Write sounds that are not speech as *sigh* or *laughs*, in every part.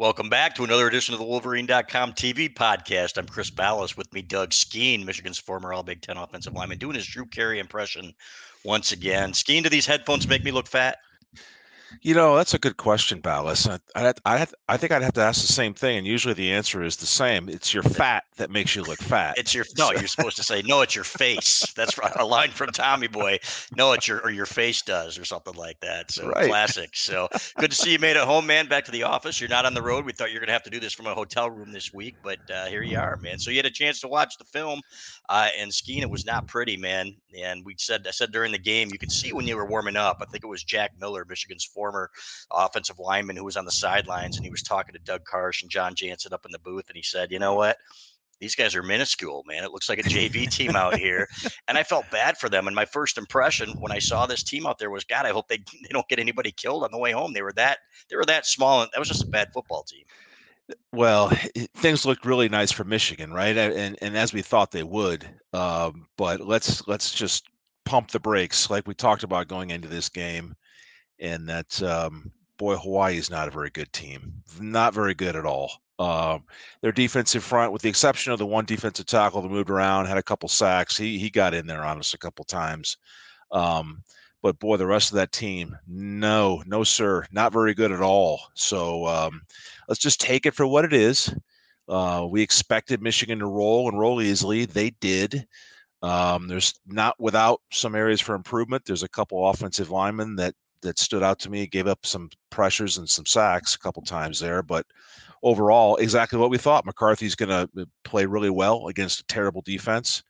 Welcome back to another edition of the Wolverine.com TV podcast. I'm Chris Balas. with me, Doug Skene, Michigan's former All Big Ten offensive lineman, doing his Drew Carey impression once again. Skene, do these headphones make me look fat? You know, that's a good question, Balas. I, I, I, I think I'd have to ask the same thing, and usually the answer is the same. It's your fat that makes you look fat. It's your no. You're supposed to say no. It's your face. That's a line from Tommy Boy. No, it's your or your face does or something like that. So right. classic. So good to see you made it home, man. Back to the office. You're not on the road. We thought you were gonna have to do this from a hotel room this week, but uh, here you are, man. So you had a chance to watch the film, uh, and Skene. It was not pretty, man. And we said I said during the game, you could see when you were warming up. I think it was Jack Miller, Michigan's former offensive lineman who was on the sidelines, and he was talking to Doug Karsch and Jon Jansen up in the booth, and he said, "You know what? These guys are minuscule, man. It looks like a JV team out here." And I felt bad for them. And my first impression when I saw this team out there was, "God, I hope they *laughs* they don't get anybody killed on the way home." They were that they were that small, and that was just a bad football team. Well, things looked really nice for Michigan, right? And and as we thought they would. Um, but let's let's just pump the brakes, like we talked about going into this game and that um, boy, Hawaii is not a very good team, not very good at all. Um, their defensive front, with the exception of the one defensive tackle that moved around, had a couple sacks. He he got in there on us a couple times. Um, but boy, the rest of that team, no, no, sir, not very good at all. So um, let's just take it for what it is. Uh, we expected Michigan to roll and roll easily. They did. Um, there's not without some areas for improvement. There's a couple offensive linemen that that stood out to me. Gave up some pressures and some sacks a couple times there, but overall, exactly what we thought. McCarthy's going to uh, play really well against a terrible defense,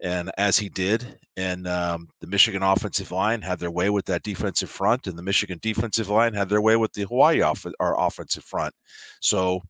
and as he did, and um, the Michigan offensive line had their way with that defensive front, and the Michigan defensive line had their way with the Hawaii off- our offensive front. So,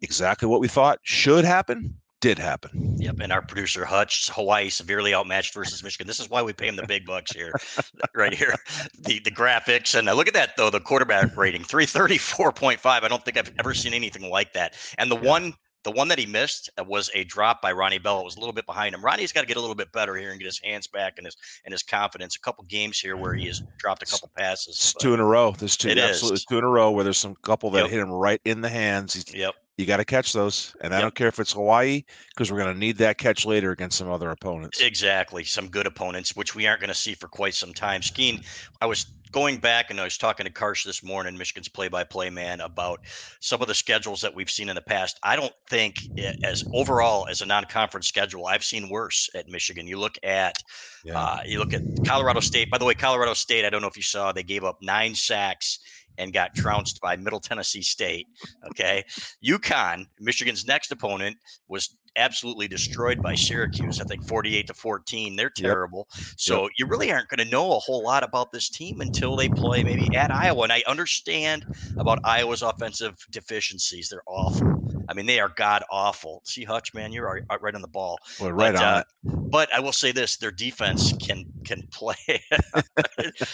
exactly what we thought should happen did happen. Yep. And our producer Hutch, Hawaii severely outmatched versus Michigan. This is why we pay him the big bucks here, *laughs* right here. The the graphics and uh, look at that though. The quarterback rating three thirty four point five. I don't think I've ever seen anything like that. And the yeah. one the one that he missed uh, was a drop by Ronnie Bell. It was a little bit behind him. Ronnie's got to get a little bit better here and get his hands back and his and his confidence. A couple games here where he has dropped a couple passes. two in a row. There's two. It absolutely is. two in a row where there's some couple that yep. hit him right in the hands. He's, yep you got to catch those. And I don't care if it's Hawaii because we're going to need that catch later against some other opponents. Exactly. Some good opponents, which we aren't going to see for quite some time. Skene, I was going back and I was talking to Karsch this morning, Michigan's play by play man, about some of the schedules that we've seen in the past. I don't think, as overall as a non conference schedule, I've seen worse at Michigan. You look at, yeah. uh, you look at Colorado State. By the way, Colorado State, I don't know if you saw, they gave up nine sacks and got trounced by Middle Tennessee State. Okay. UConn, Michigan's next opponent, was absolutely destroyed by Syracuse. I think 48 to 14. They're terrible. Yep. So yep. you really aren't going to know a whole lot about this team until they play maybe at Iowa. And I understand about Iowa's offensive deficiencies. They're awful. I mean, they are god awful. See, Hutch, man, you're right on the ball. Well, right but, on uh, But I will say this: their defense can can play. *laughs*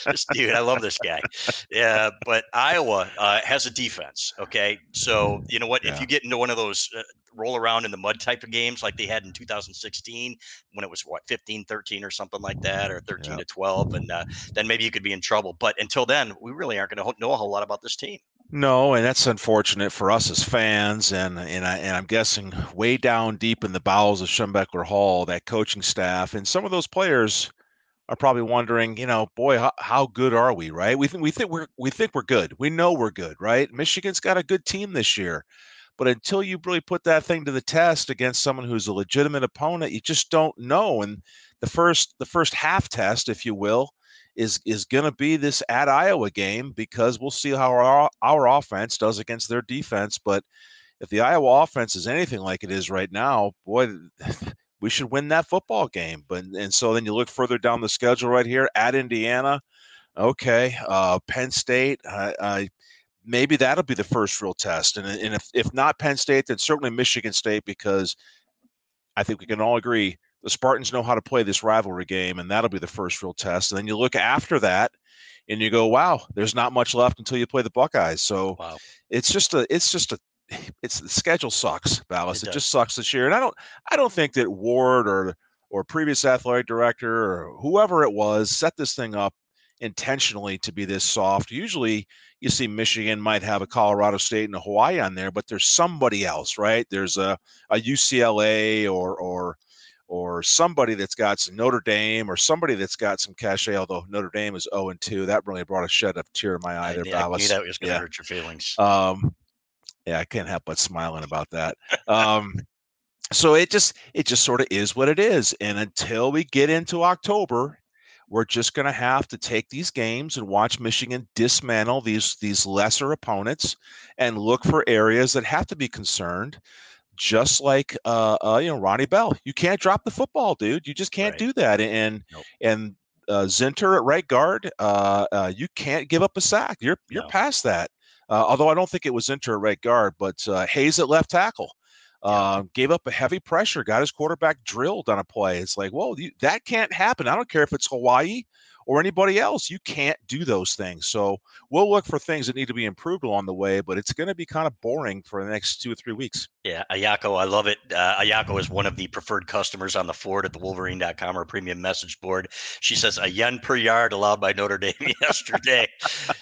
this dude, I love this guy. Yeah, but Iowa uh, has a defense. Okay, so you know what? Yeah. If you get into one of those uh, roll around in the mud type of games like they had in 2016 when it was what 15 13 or something like that or 13 yeah. to 12 and uh, then maybe you could be in trouble but until then we really aren't going to know a whole lot about this team no, and that's unfortunate for us as fans, and and I and I'm guessing way down deep in the bowels of Schembechler Hall, that coaching staff and some of those players are probably wondering, you know, boy, how, how good are we, right? We think we think we're we think we're good. We know we're good, right? Michigan's got a good team this year. But until you really put that thing to the test against someone who's a legitimate opponent, you just don't know. And the first the first half test, if you will, is is going to be this at Iowa game because we'll see how our our offense does against their defense. But if the Iowa offense is anything like it is right now, boy, *laughs* we should win that football game. But and so then you look further down the schedule right here at Indiana. Okay, uh, Penn State. I, I maybe that'll be the first real test. And, and if, if not Penn State, then certainly Michigan State, because I think we can all agree the Spartans know how to play this rivalry game, and that'll be the first real test. And then you look after that and you go, wow, there's not much left until you play the Buckeyes. So wow. it's just a, it's just a, *laughs* it's the schedule sucks, Balas. It, it just sucks this year. And I don't, I don't think that Ward or, or previous athletic director or whoever it was set this thing up intentionally to be this soft. Usually you see Michigan might have a Colorado State and a Hawaii on there, but there's somebody else, right? There's a, a UCLA or or or somebody that's got some Notre Dame or somebody that's got some cachet, although Notre Dame is 0 and 2. That really brought a shed of tear in my eye there, yeah, I knew that was going to yeah. hurt your feelings. Um, yeah, I can't help but smiling about that. Um, so it just it just sort of is what it is. And until we get into October we're just going to have to take these games and watch Michigan dismantle these these lesser opponents and look for areas that have to be concerned. Just like uh, uh, you know Ronnie Bell, you can't drop the football, dude. You just can't right. do that. And nope. and uh, Zinter at right guard, uh, uh, you can't give up a sack. You're you're no. past that. Uh, although I don't think it was Zinter at right guard, but uh, Hayes at left tackle. Uh, gave up a heavy pressure, got his quarterback drilled on a play. It's like, well, you, that can't happen. I don't care if it's Hawaii or anybody else. You can't do those things. So we'll look for things that need to be improved along the way, but it's going to be kind of boring for the next two or three weeks. Yeah, Ayako, I love it. Uh, Ayako is one of the preferred customers on the Ford at the Wolverine.com or premium message board. She says a yen per yard allowed by Notre Dame *laughs* yesterday.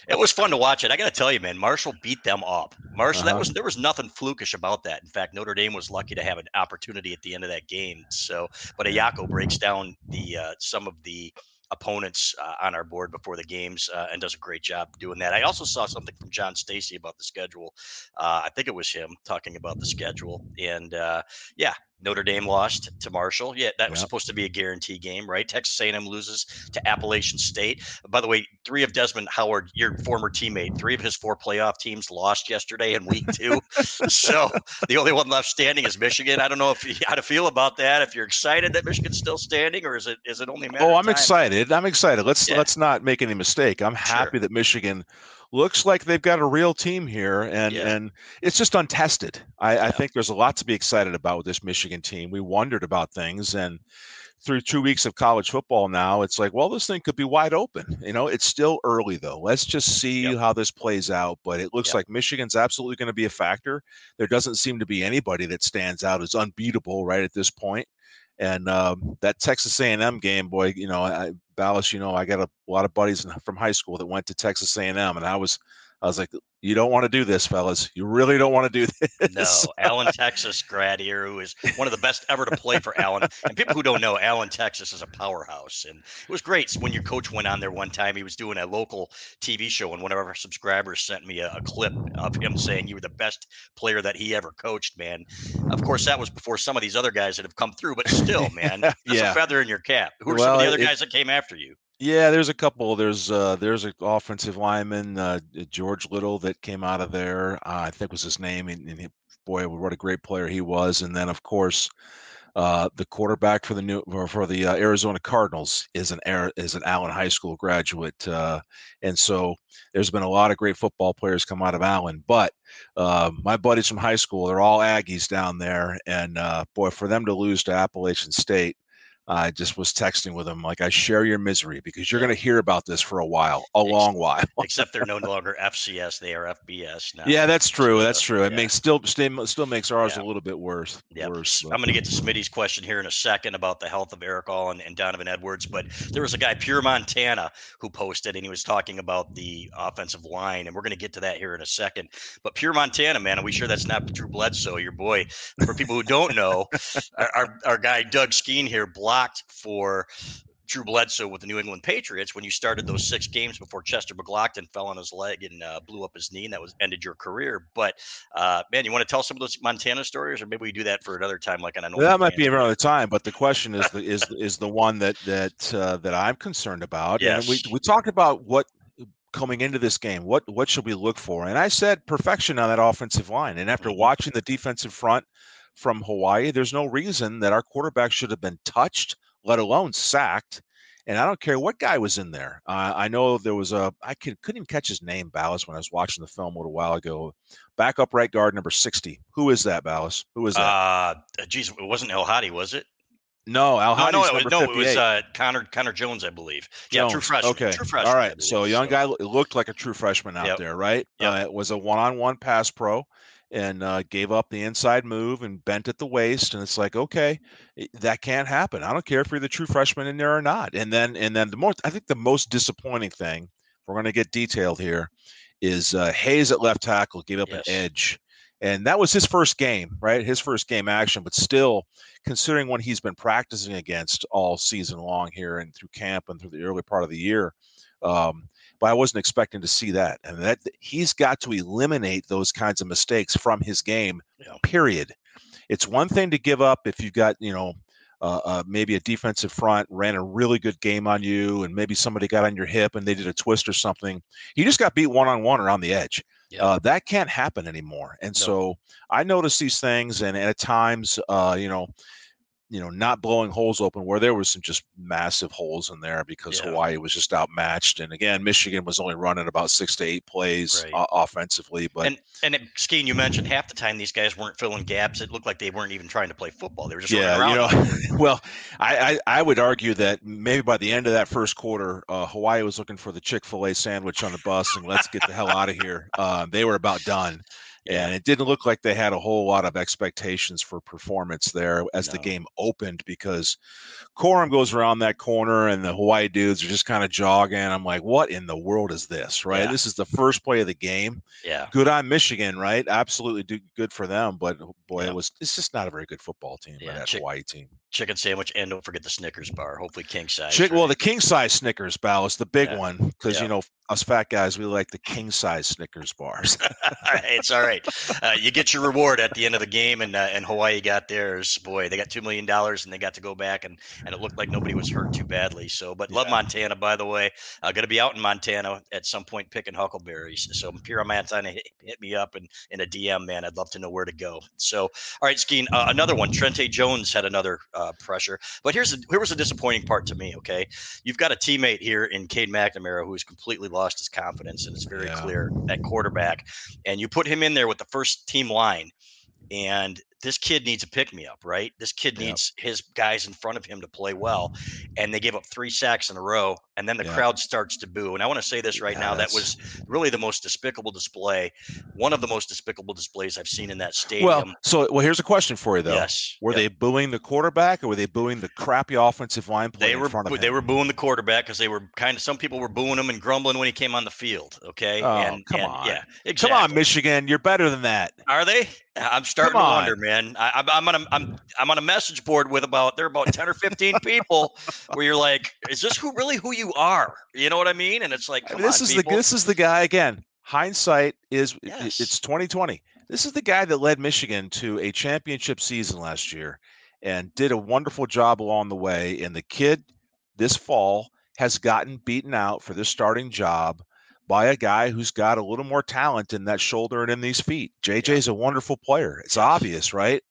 it was fun to watch it. I got to tell you, man, Marshall beat them up. Marshall, uh-huh. that was there was nothing flukish about that. In fact, Notre Dame was lucky to have an opportunity at the end of that game. So, but Ayako breaks down the uh, some of the opponents uh, on our board before the games uh, and does a great job doing that. I also saw something from John Stacy about the schedule. Uh, I think it was him talking about the schedule. And uh, yeah, Notre Dame lost to Marshall. Yeah, that was yep. supposed to be a guarantee game, right? Texas A&M loses to Appalachian State. By the way, three of Desmond Howard, your former teammate, three of his four playoff teams lost yesterday in week two. *laughs* so the only one left standing is Michigan. I don't know if you, how to feel about that. If you're excited that Michigan's still standing, or is it is it only? Matter? Oh, I'm excited. I'm excited. Let's yeah. let's not make any mistake. I'm happy sure. that Michigan looks like they've got a real team here, and yeah. and it's just untested. I, yeah. I think there's a lot to be excited about with this Michigan team. We wondered about things, and through two weeks of college football now, it's like, well, this thing could be wide open. You know, it's still early though. Let's just see yep. how this plays out. But it looks yep. like Michigan's absolutely going to be a factor. There doesn't seem to be anybody that stands out as unbeatable right at this point. And um, that Texas A&M game, boy, you know, I, Balas, you know, I got a lot of buddies from high school that went to Texas A&M, and I was I was like, you don't want to do this, fellas. You really don't want to do *laughs* this. No, Allen, Texas grad here, who is one of the best ever to play for Allen. And people who don't know, Allen, Texas is a powerhouse. And it was great when your coach went on there one time. He was doing a local TV show, and one of our subscribers sent me a, a clip of him saying you were the best player that he ever coached, man. Of course, that was before some of these other guys that have come through, but still, man, there's *laughs* yeah. a feather in your cap. Who are well, some of the other it, guys that came after you? Yeah, there's a couple. There's uh, there's an offensive lineman, uh, George Little, that came out of there. Uh, I think was his name, and, and he, boy, what a great player he was. And then, of course, uh, the quarterback for the new for the uh, Arizona Cardinals is an is an Allen High School graduate, uh, and so there's been a lot of great football players come out of Allen. But uh, my buddies from high school, they're all Aggies down there, and uh, boy, for them to lose to Appalachian State I just was texting with him like, I share your misery because you're going to hear about this for a while, a long while. *laughs* Except they're no longer FCS; they are FBS now. Yeah, that's true. That's true. It yeah. makes still still makes ours yeah. a little bit worse. Yeah. Worse, I'm going to get to Smitty's question here in a second about the health of Erick All and, and Donovan Edwards, but there was a guy, Pure Montana, who posted and he was talking about the offensive line, and we're going to get to that here in a second. But Pure Montana, man, are we sure that's not Drew Bledsoe, your boy? For people who don't know, our, our, our guy Doug Skene here blocked for Drew Bledsoe with the New England Patriots when you started those six games before Chester McGlockton fell on his leg and uh, blew up his knee, and that was ended your career. But uh, man, you want to tell some of those Montana stories, or maybe we do that for another time, like on an. That might be another time, but the question is the *laughs* is is the one that that uh, that I'm concerned about. Yes. And we we talked about what coming into this game, what what should we look for? And I said perfection on that offensive line. And after Mhm. watching the defensive front from Hawaii, there's no reason that our quarterback should have been touched, let alone sacked. And I don't care what guy was in there. Uh, I know there was a I could, couldn't even catch his name, Balas, when I was watching the film a little while ago. Backup right guard number sixty. Who is that, Balas? Who is that? Uh, geez, it wasn't El Hadi, was it? no, Al No, no, it was, no, it was uh, Connor Connor Jones, I believe. Yeah, true freshman. Okay. True freshman. All right. So believe, young guy looked like a true freshman out Yep. there, right? Yep. Uh, it was a one-on-one pass pro and uh, gave up the inside move and bent at the waist and it's like okay that can't happen. I don't care if you're the true freshman in there or not. And then and then the more i think the most disappointing thing we're going to get detailed here is uh, hayes at left tackle gave up Yes. an edge. And that was his first game right? His first game action but still considering what he's been practicing against all season long here and through camp and through the early part of the year um, but I wasn't expecting to see that. And that he's got to eliminate those kinds of mistakes from his game. Yeah. Period. It's one thing to give up if you've got you know uh, uh, maybe a defensive front ran a really good game on you, and maybe somebody got on your hip and they did a twist or something. He just got beat one on one around the edge. Yeah. Uh, that can't happen anymore. And No. so I notice these things, and, and at times, uh, you know, you know, not blowing holes open where there was some just massive holes in there because Yeah. Hawaii was just outmatched. And again, Michigan was only running about six to eight plays Right. uh, offensively. But And and it, Skene, you mentioned half the time these guys weren't filling gaps. It looked like they weren't even trying to play football. They were just yeah, running you know, *laughs* well, I, I I would argue that maybe by the end of that first quarter, uh, Hawaii was looking for the Chick Fil A sandwich on the bus and let's get the hell out of here. Uh, they were about done. And it didn't look like they had a whole lot of expectations for performance there as the game opened because Corum goes around that corner and the Hawaii dudes are just kind of jogging. I'm like, what in the world is this? Right. Yeah. This is the first play of the game. yeah. Good on Michigan, right? Absolutely do good for them. But boy, Yeah. it was it's just not a very good football team by Yeah, that Hawaii team. Chicken sandwich, and don't forget the Snickers bar. Hopefully king size. Chick, well, the king size Snickers bar is the big Yeah. one because Yeah. you know us fat guys we like the king size Snickers bars. *laughs* it's all right. Uh, you get your reward at the end of the game, and uh, and Hawaii got theirs. Boy, they got two million dollars, and they got to go back, and and it looked like nobody was hurt too badly. So, but love Montana, by the way. Uh, going to be out in Montana at some point picking huckleberries. So, if Montana, hit, hit me up and in a DM, man. I'd love to know where to go. So, all right, Skene, uh, another one. Trente Jones had another uh, Uh, pressure, but here's the, here was the disappointing part to me. Okay, you've got a teammate here in Cade McNamara who has completely lost his confidence, and it's very Yeah. clear at quarterback. And you put him in there with the first team line, and this kid needs a pick me up, right? This kid Yep. needs his guys in front of him to play well. And they gave up three sacks in a row, and then the Yep. crowd starts to boo. And I want to say this right now that was really the most despicable display, one of the most despicable displays I've seen in that stadium. well, so well, here's a question for you though. yes. Were Yep. they booing the quarterback or were they booing the crappy offensive line play They in were front of boo- him? they were booing the quarterback because they were kind of some people were booing him and grumbling when he came on the field. Okay, Oh, and, come and- on. yeah, Come on, Michigan, you're better than that. Are they? I'm starting to wonder, man. I, I'm, I'm on a I'm I'm on a message board with about there are about ten or fifteen people where you're like, is this who really who you are? You know what I mean? And it's like, I come mean, this on, is people. the this is the guy again. Hindsight is Yes. it's 2020. This is the guy that led Michigan to a championship season last year and did a wonderful job along the way. And the kid this fall has gotten beaten out for this starting job by a guy who's got a little more talent in that shoulder and in these feet. JJ's a wonderful player. It's obvious, right?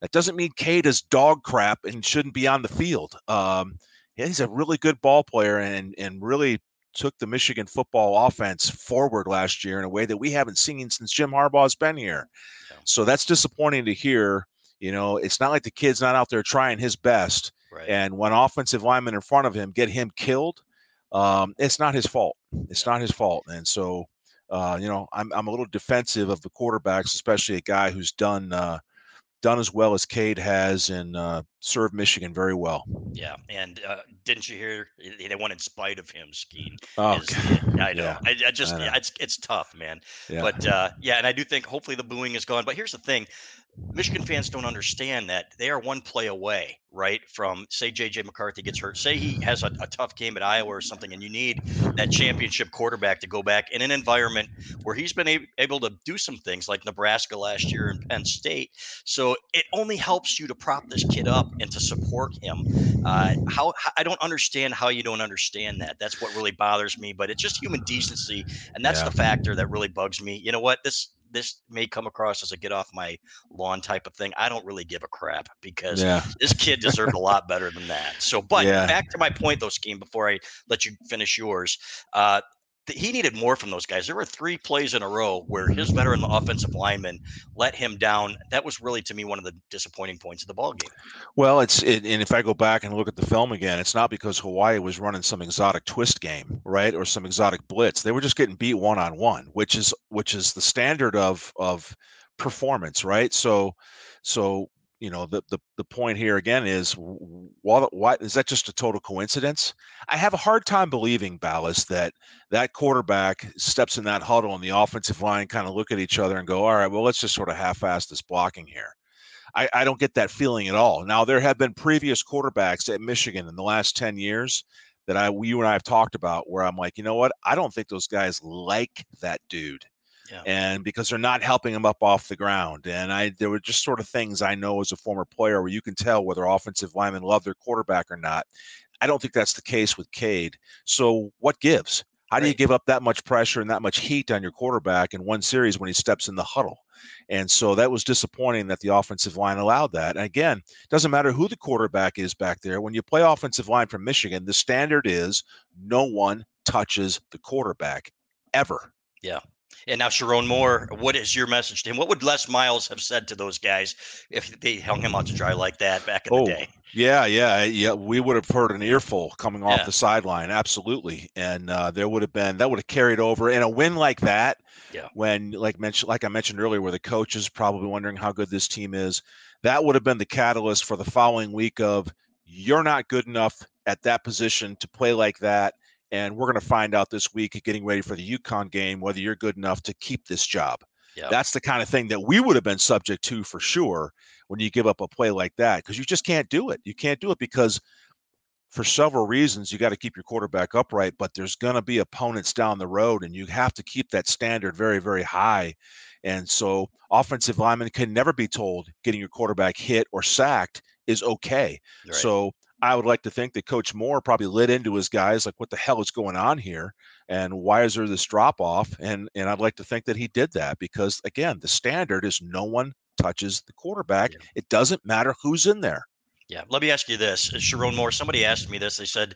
That doesn't mean Cade is dog crap and shouldn't be on the field. Um, yeah, he's a really good ball player and and really took the Michigan football offense forward last year in a way that we haven't seen since Jim Harbaugh's been here. Yeah. So that's disappointing to hear. You know, it's not like the kid's not out there trying his best. right. And when offensive linemen in front of him get him killed, um, it's not his fault. It's not his fault. And so, uh, you know, I'm I'm a little defensive of the quarterbacks, especially a guy who's done uh, done as well as Cade has in uh, served Michigan very well. Yeah, and uh, didn't you hear they won in spite of him Skene? Oh, I *laughs* know. Yeah. I, I, just I know. it's it's tough, man. Yeah. But uh, yeah, and I do think hopefully the booing is gone. But here's the thing: Michigan fans don't understand that they are one play away, right? From say JJ McCarthy gets hurt, say he has a, a, tough game at Iowa or something, and you need that championship quarterback to go back in an environment where he's been a- able to do some things like Nebraska last year and Penn State. So it only helps you to prop this kid up and to support him. Uh, how I don't understand how you don't understand that. That's what really bothers me. But it's just human decency, and that's yeah. the factor that really bugs me. You know what? This this may come across as a get off my lawn type of thing. I don't really give a crap because yeah. this kid deserved a lot better than that. So, but yeah. back to my point though, Skene. Before I let you finish yours, uh, he needed more from those guys. There were three plays in a row where his veteran offensive lineman let him down. That was really, to me, one of the disappointing points of the ball game. Well, it's it, and if I go back and look at the film again, it's not because Hawaii was running some exotic twist game, right, or some exotic blitz. They were just getting beat one on one, which is which is the standard of of performance, right? So, so you know the, the the point here again is why, why is that just a total coincidence? I have a hard time believing Balas that that quarterback steps in that huddle and the offensive line kind of look at each other and go all right well let's just sort of half-ass this blocking here. I, I don't get that feeling at all. Now there have been previous quarterbacks at michigan in the last 10 years that i you and i have talked about where i'm like you know what? I don't think those guys like that dude yeah. and because they're not helping him up off the ground. And I there were just sort of things I know as a former player where you can tell whether offensive linemen love their quarterback or not. I don't think that's the case with Cade. So what gives? How do you give up that much pressure and that much heat on your quarterback in one series when he steps in the huddle? And so that was disappointing that the offensive line allowed that. And again, doesn't matter who the quarterback is back there. When you play offensive line from Michigan, the standard is no one touches the quarterback ever. Yeah. And now Sherrone Moore, what is your message to him? What would Les Miles have said to those guys if they hung him out to dry like that back in oh, the day? Yeah, yeah, yeah. We would have heard an earful coming off yeah. the sideline, absolutely, and uh, there would have been that would have carried over. In a win like that, yeah. when like mentioned, like I mentioned earlier, where the coach is probably wondering how good this team is, that would have been the catalyst for the following week of you're not good enough at that position to play like that and we're going to find out this week, getting ready for the UConn game, whether you're good enough to keep this job. Yep. That's the kind of thing that we would have been subject to for sure when you give up a play like that, because you just can't do it. You can't do it because for several reasons you got to keep your quarterback upright, but there's going to be opponents down the road, and you have to keep that standard very, very high. And so, offensive linemen can never be told getting your quarterback hit or sacked is okay. Right. So I would like to think that Coach Moore probably lit into his guys like, what the hell is going on here? And why is there this drop off? And and I'd like to think that he did that because again, the standard is no one touches the quarterback. Yeah. It doesn't matter who's in there. Yeah. Let me ask you this. Sherrone Moore, somebody asked me this. They said,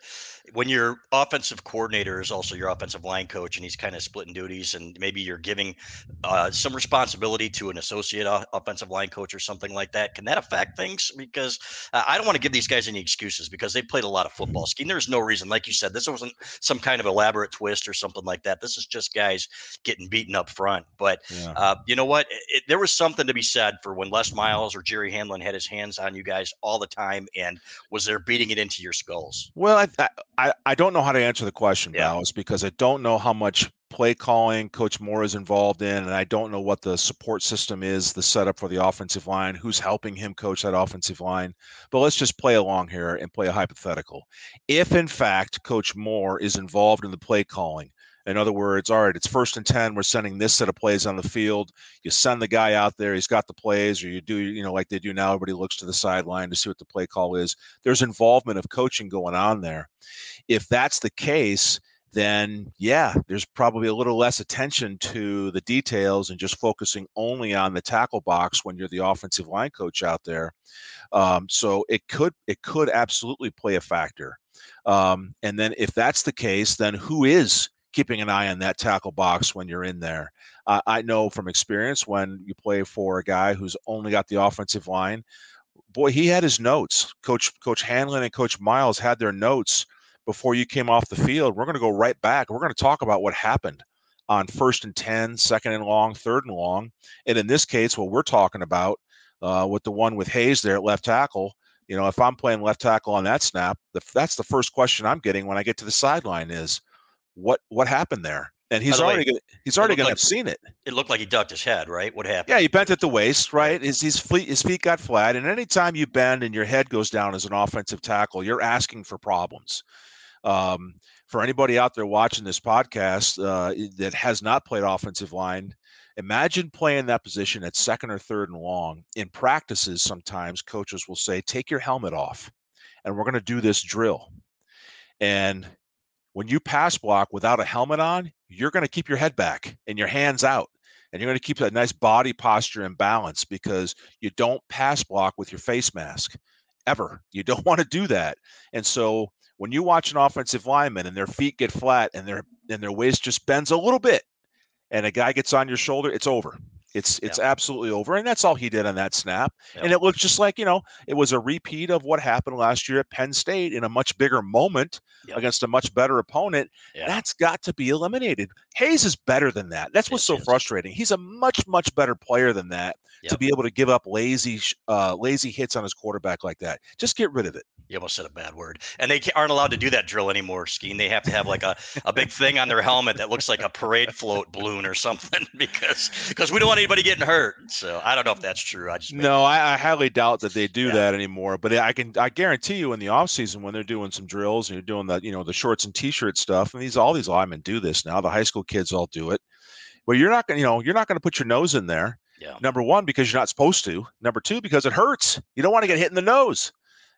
when your offensive coordinator is also your offensive line coach and he's kind of splitting duties and maybe you're giving uh, some responsibility to an associate offensive line coach or something like that can that affect things because uh, i don't want to give these guys any excuses because they played a lot of football Skene there's no reason like you said this wasn't some kind of elaborate twist or something like that this is just guys getting beaten up front but yeah. uh, you know what it, there was something to be said for when les miles or jerry hanlon had his hands on you guys all the time and was there beating it into your skulls well I, I I, don't know how to answer the question, yeah. Balas, because I don't know how much play calling Coach Moore is involved in, and I don't know what the support system is, the setup for the offensive line, who's helping him coach that offensive line. But let's just play along here and play a hypothetical. If in fact Coach Moore is involved in the play calling, in other words, all right, it's first and 10. We're sending this set of plays on the field. You send the guy out there, he's got the plays, or you do, you know, like they do now, everybody looks to the sideline to see what the play call is. There's involvement of coaching going on there. If that's the case, then yeah, there's probably a little less attention to the details and just focusing only on the tackle box when you're the offensive line coach out there. Um, so it could it could absolutely play a factor. Um, and then if that's the case, then who is keeping an eye on that tackle box when you're in there. Uh, I know from experience when you play for a guy who's only got the offensive line, boy, he had his notes. Coach Coach Hanlon and Coach Miles had their notes before you came off the field. We're going to go right back. We're going to talk about what happened on first and 10, second and long, third and long. And in this case, what we're talking about uh, with the one with Hayes there at left tackle, You know, if I'm playing left tackle on that snap, the, that's the first question I'm getting when I get to the sideline is, what what happened there? And he's already way, gonna, he's already going like, to have seen it. It looked like he ducked his head, right? What happened? Yeah, he bent at the waist, right? His his feet his feet got flat, and anytime you bend and your head goes down as an offensive tackle, you're asking for problems. Um, for anybody out there watching this podcast uh, that has not played offensive line, imagine playing that position at second or third and long. In practices, sometimes coaches will say, "Take your helmet off, and we're going to do this drill." And when you pass block without a helmet on, you're going to keep your head back and your hands out. And you're going to keep that nice body posture and balance because you don't pass block with your face mask ever. You don't *laughs* want to do that. And so when you watch an offensive lineman and their feet get flat and their and their waist just bends a little bit and a guy gets on your shoulder, it's over. It's it's absolutely over, and that's all he did on that snap. And it looked just like you know it was a repeat of what happened last year at Penn State in a much bigger moment yep. against a much better opponent. Yeah. That's got to be eliminated. Hayes is better than that. That's what's so frustrating. He's a much much better player than that to be able to give up lazy uh, lazy hits on his quarterback like that. Just get rid of it. You almost said a bad word. And they aren't allowed to do that drill anymore, Skene. They have to have like a, a big thing on their helmet that looks like a parade float balloon or something *laughs* because because we don't want anybody getting hurt. So I don't know if that's true. I just no, I, I, highly doubt that they do yeah. that anymore. But I can I guarantee you in the off season when they're doing some drills and you're doing the you know the shorts and t-shirt stuff, and these all these linemen do this now. The high school kids all do it. Well, you're not gonna you know you're not gonna put your nose in there. Yeah. Number one, because you're not supposed to. Number two, because it hurts. You don't want to get hit in the nose.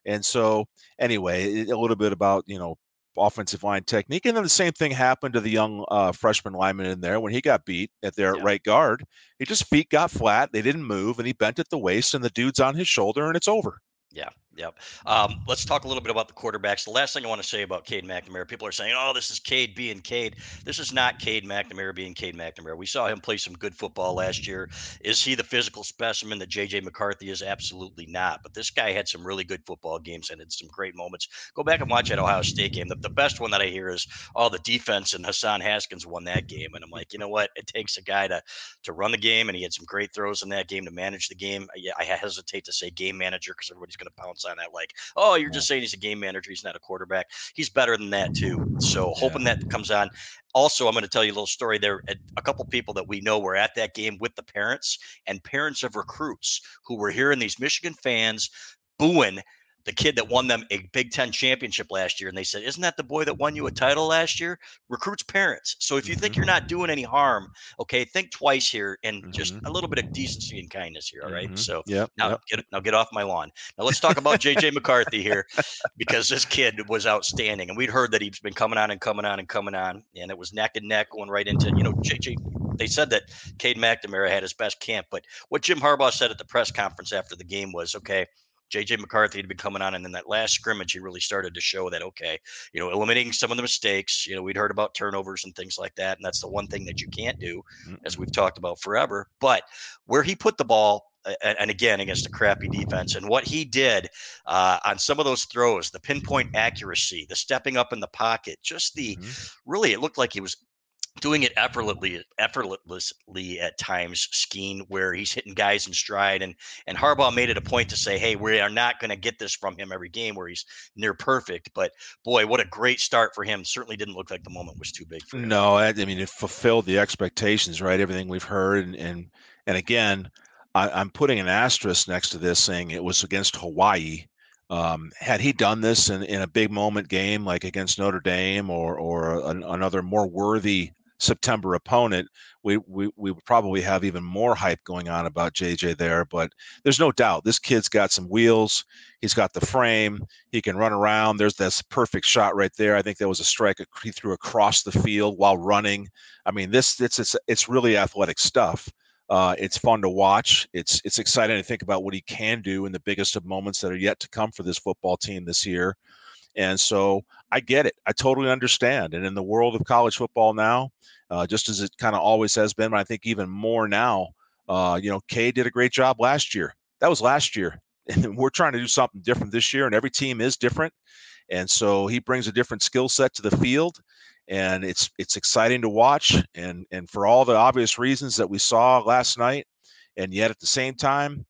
And so, anyway, a little bit about you know offensive line technique, and then the same thing happened to the young uh, freshman lineman in there when he got beat at their yeah. right guard. He just feet got flat, they didn't move, and he bent at the waist, and the dude's on his shoulder, and it's over. Yeah, Yep. Um, let's talk a little bit about the quarterbacks. The last thing I want to say about Cade McNamara, people are saying, "Oh, this is Cade being Cade." This is not Cade McNamara being Cade McNamara. We saw him play some good football last year. Is he the physical specimen that JJ McCarthy is? Absolutely not. But this guy had some really good football games and had some great moments. Go back and watch that Ohio State game. The, the best one that I hear is, "Oh, the defense and Hassan Haskins won that game." And I'm like, you know what? It takes a guy to to run the game, and he had some great throws in that game to manage the game. Yeah, I hesitate to say game manager because everybody's going to pounce on that like, oh, you're just saying he's a game manager. He's not a quarterback. He's better than that too. So hoping that comes on. Also, I'm going to tell you a little story. There, a couple people that we know were at that game with the parents and parents of recruits who were hearing these Michigan fans booing the kid that won them a Big Ten championship last year, and they said, "Isn't that the boy that won you a title last year?" Recruits parents. So if you think you're mm-hmm. not doing any harm, okay, think twice here and mm-hmm. just a little bit of decency and kindness here. All right? mm-hmm. So yeah, now yep. get now get off my lawn. Now let's talk about JJ McCarthy here because this kid was outstanding, and we'd heard that he's been coming on and coming on and coming on, and it was neck and neck going right into you know JJ. They said that Cade McNamara had his best camp, but what Jim Harbaugh said at the press conference after the game was, okay JJ McCarthy had been coming on, and then that last scrimmage, he really started to show that okay, you know, eliminating some of the mistakes. You know, we'd heard about turnovers and things like that, and that's the one thing that you can't do, as we've talked about forever. But where he put the ball and again against a crappy defense. And what he did uh, on some of those throws, the pinpoint accuracy, the stepping up in the pocket, just the mm-hmm. really, it looked like he was doing it effortlessly, effortlessly at times, Skene, where he's hitting guys in stride. And and Harbaugh made it a point to say, hey, we are not going to get this from him every game where he's near perfect. But boy, what a great start for him. Certainly didn't look like the moment was too big for him. No, I, I mean it fulfilled the expectations, right? Everything we've heard, and and and again, I, am putting an asterisk next to this, saying it was against Hawaii. Um, had he done this in, in a big moment game like against Notre Dame or or an, another more worthy September opponent, we, we we probably have even more hype going on about JJ there. But there's no doubt this kid's got some wheels. He's got the frame. He can run around. There's this perfect shot right there. I think that was a strike he threw across the field while running. I mean, this it's it's it's really athletic stuff. Uh, it's fun to watch. It's it's exciting to think about what he can do in the biggest of moments that are yet to come for this football team this year. And so I get it. I totally understand. And in the world of college football now, uh, just as it kind of always has been, but I think even more now, uh, you know, Kay did a great job last year. That was last year. *laughs* And we're trying to do something different this year, and every team is different. And so he brings a different skill set to the field. And it's it's exciting to watch, and and for all the obvious reasons that we saw last night, and yet at the same time,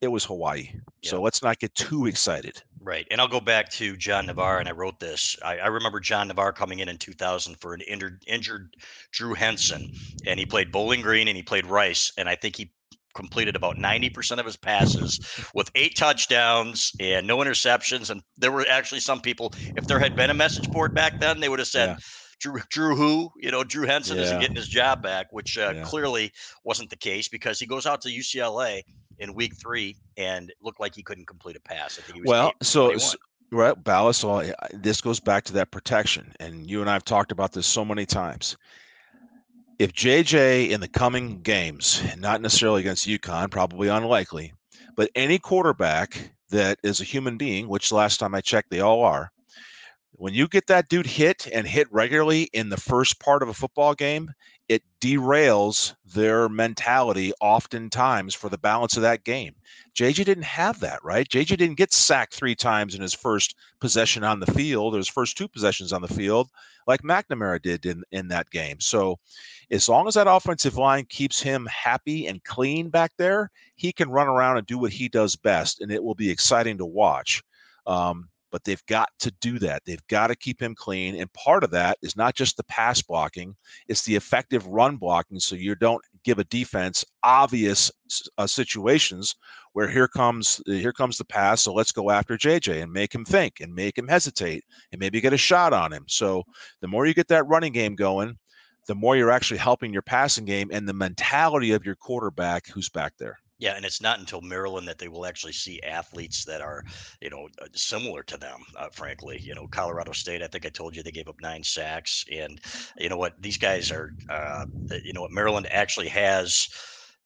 it was Hawaii. So let's not get too excited. Right. And I'll go back to John Navarre, and I wrote this. I, I remember John Navarre coming in in 2000 for an injured, injured Drew Henson, and he played Bowling Green and he played Rice. And I think he completed about 90% of his passes with eight touchdowns and no interceptions. And there were actually some people, if there had been a message board back then, they would have said, yeah. Drew, Drew who, you know, Drew Henson yeah. isn't getting his job back, which uh, yeah. clearly wasn't the case because he goes out to UCLA in week three and looked like he couldn't complete a pass. I think he was well, so, so right, Balas. So this goes back to that protection, and you and I have talked about this so many times if JJ in the coming games, not necessarily against UConn, probably unlikely, but any quarterback that is a human being, which last time I checked, they all are, when you get that dude hit and hit regularly in the first part of a football game, it derails their mentality oftentimes for the balance of that game. JJ didn't have that, right? JJ didn't get sacked three times in his first possession on the field, or his first two possessions on the field, like McNamara did in, in that game. So as long as that offensive line keeps him happy and clean back there, he can run around and do what he does best, and it will be exciting to watch. Um, but they've got to do that. They've got to keep him clean. And part of that is not just the pass blocking, it's the effective run blocking. So you don't give a defense obvious uh, situations where here comes here comes the pass. So let's go after JJ and make him think and make him hesitate and maybe get a shot on him. So the more you get that running game going, the more you're actually helping your passing game and the mentality of your quarterback who's back there. Yeah, and it's not until Maryland that they will actually see athletes that are, you know, uh, similar to them. Uh, frankly, you know, Colorado State. I think I told you they gave up nine sacks, and you know what? These guys are, uh, you know, what Maryland actually has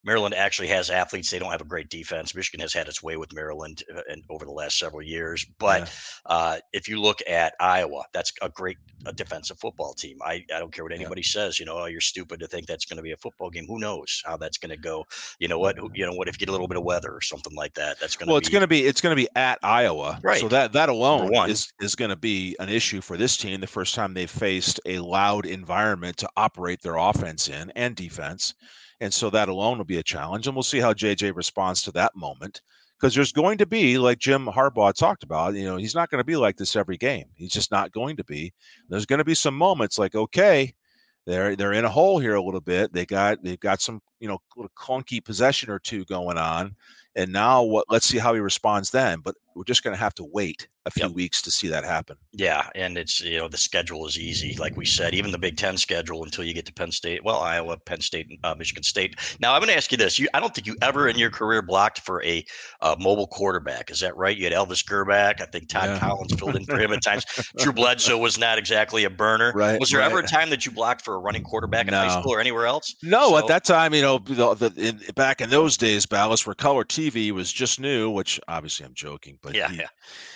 Maryland actually has athletes. They don't have a great defense. Michigan has had its way with Maryland uh, and over the last several years. But yeah. uh, if you look at Iowa, that's a great a defensive football team. I, I don't care what anybody yeah. says. You know, oh, you're stupid to think that's going to be a football game. Who knows how that's going to go? You know what? You know what? If you get a little bit of weather or something like that, that's going to. Well, it's going to be it's going to be at Iowa, right? So that that alone is is going to be an issue for this team. The first time they've faced a loud environment to operate their offense in and defense. And so that alone will be a challenge. And we'll see how JJ responds to that moment. Because there's going to be, like Jim Harbaugh talked about, you know, he's not going to be like this every game. He's just not going to be. There's going to be some moments like, okay, they're they're in a hole here a little bit. They got they've got some, you know, little clunky possession or two going on. And now what let's see how he responds then. But we're just going to have to wait a few yep. weeks to see that happen. Yeah, and it's you know the schedule is easy, like we said, even the Big Ten schedule until you get to Penn State. Well, Iowa, Penn State, uh, Michigan State. Now I'm going to ask you this: you, I don't think you ever in your career blocked for a uh, mobile quarterback. Is that right? You had Elvis Grbac. I think Todd yeah. Collins filled in for him at times. *laughs* Drew Bledsoe was not exactly a burner. Right. Was there right. ever a time that you blocked for a running quarterback in no. high school or anywhere else? No, so, at that time, you know, the, the, in, back in those days, Balas, where color TV was just new, which obviously I'm joking, but yeah, he, yeah.